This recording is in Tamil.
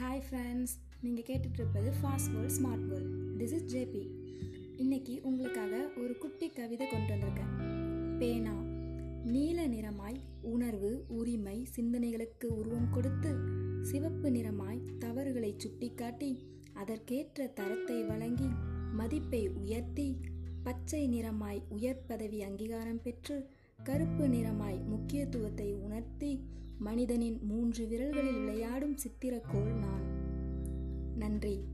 ஹாய் ஃப்ரெண்ட்ஸ் நீங்கள் கேட்டுட்ருப்பது fast world smart world this is JP இன்னைக்கு உங்களுக்காக ஒரு குட்டி கவிதை கொண்டு வந்திருக்கேன். பேனா நீல நிறமாய் உணர்வு உரிமை சிந்தனைகளுக்கு உருவம் கொடுத்து சிவப்பு நிறமாய் தவறுகளை சுட்டிக்காட்டி அதற்கேற்ற தரத்தை வழங்கி மதிப்பை உயர்த்தி பச்சை நிறமாய் உயர் பதவி அங்கீகாரம் பெற்று கருப்பு நிறமாய் முக்கியத்துவத்தை உணர்த்தி மனிதனின் மூன்று விரல்களில் விளையாடும் சித்திரக்கோள் நான். நன்றி.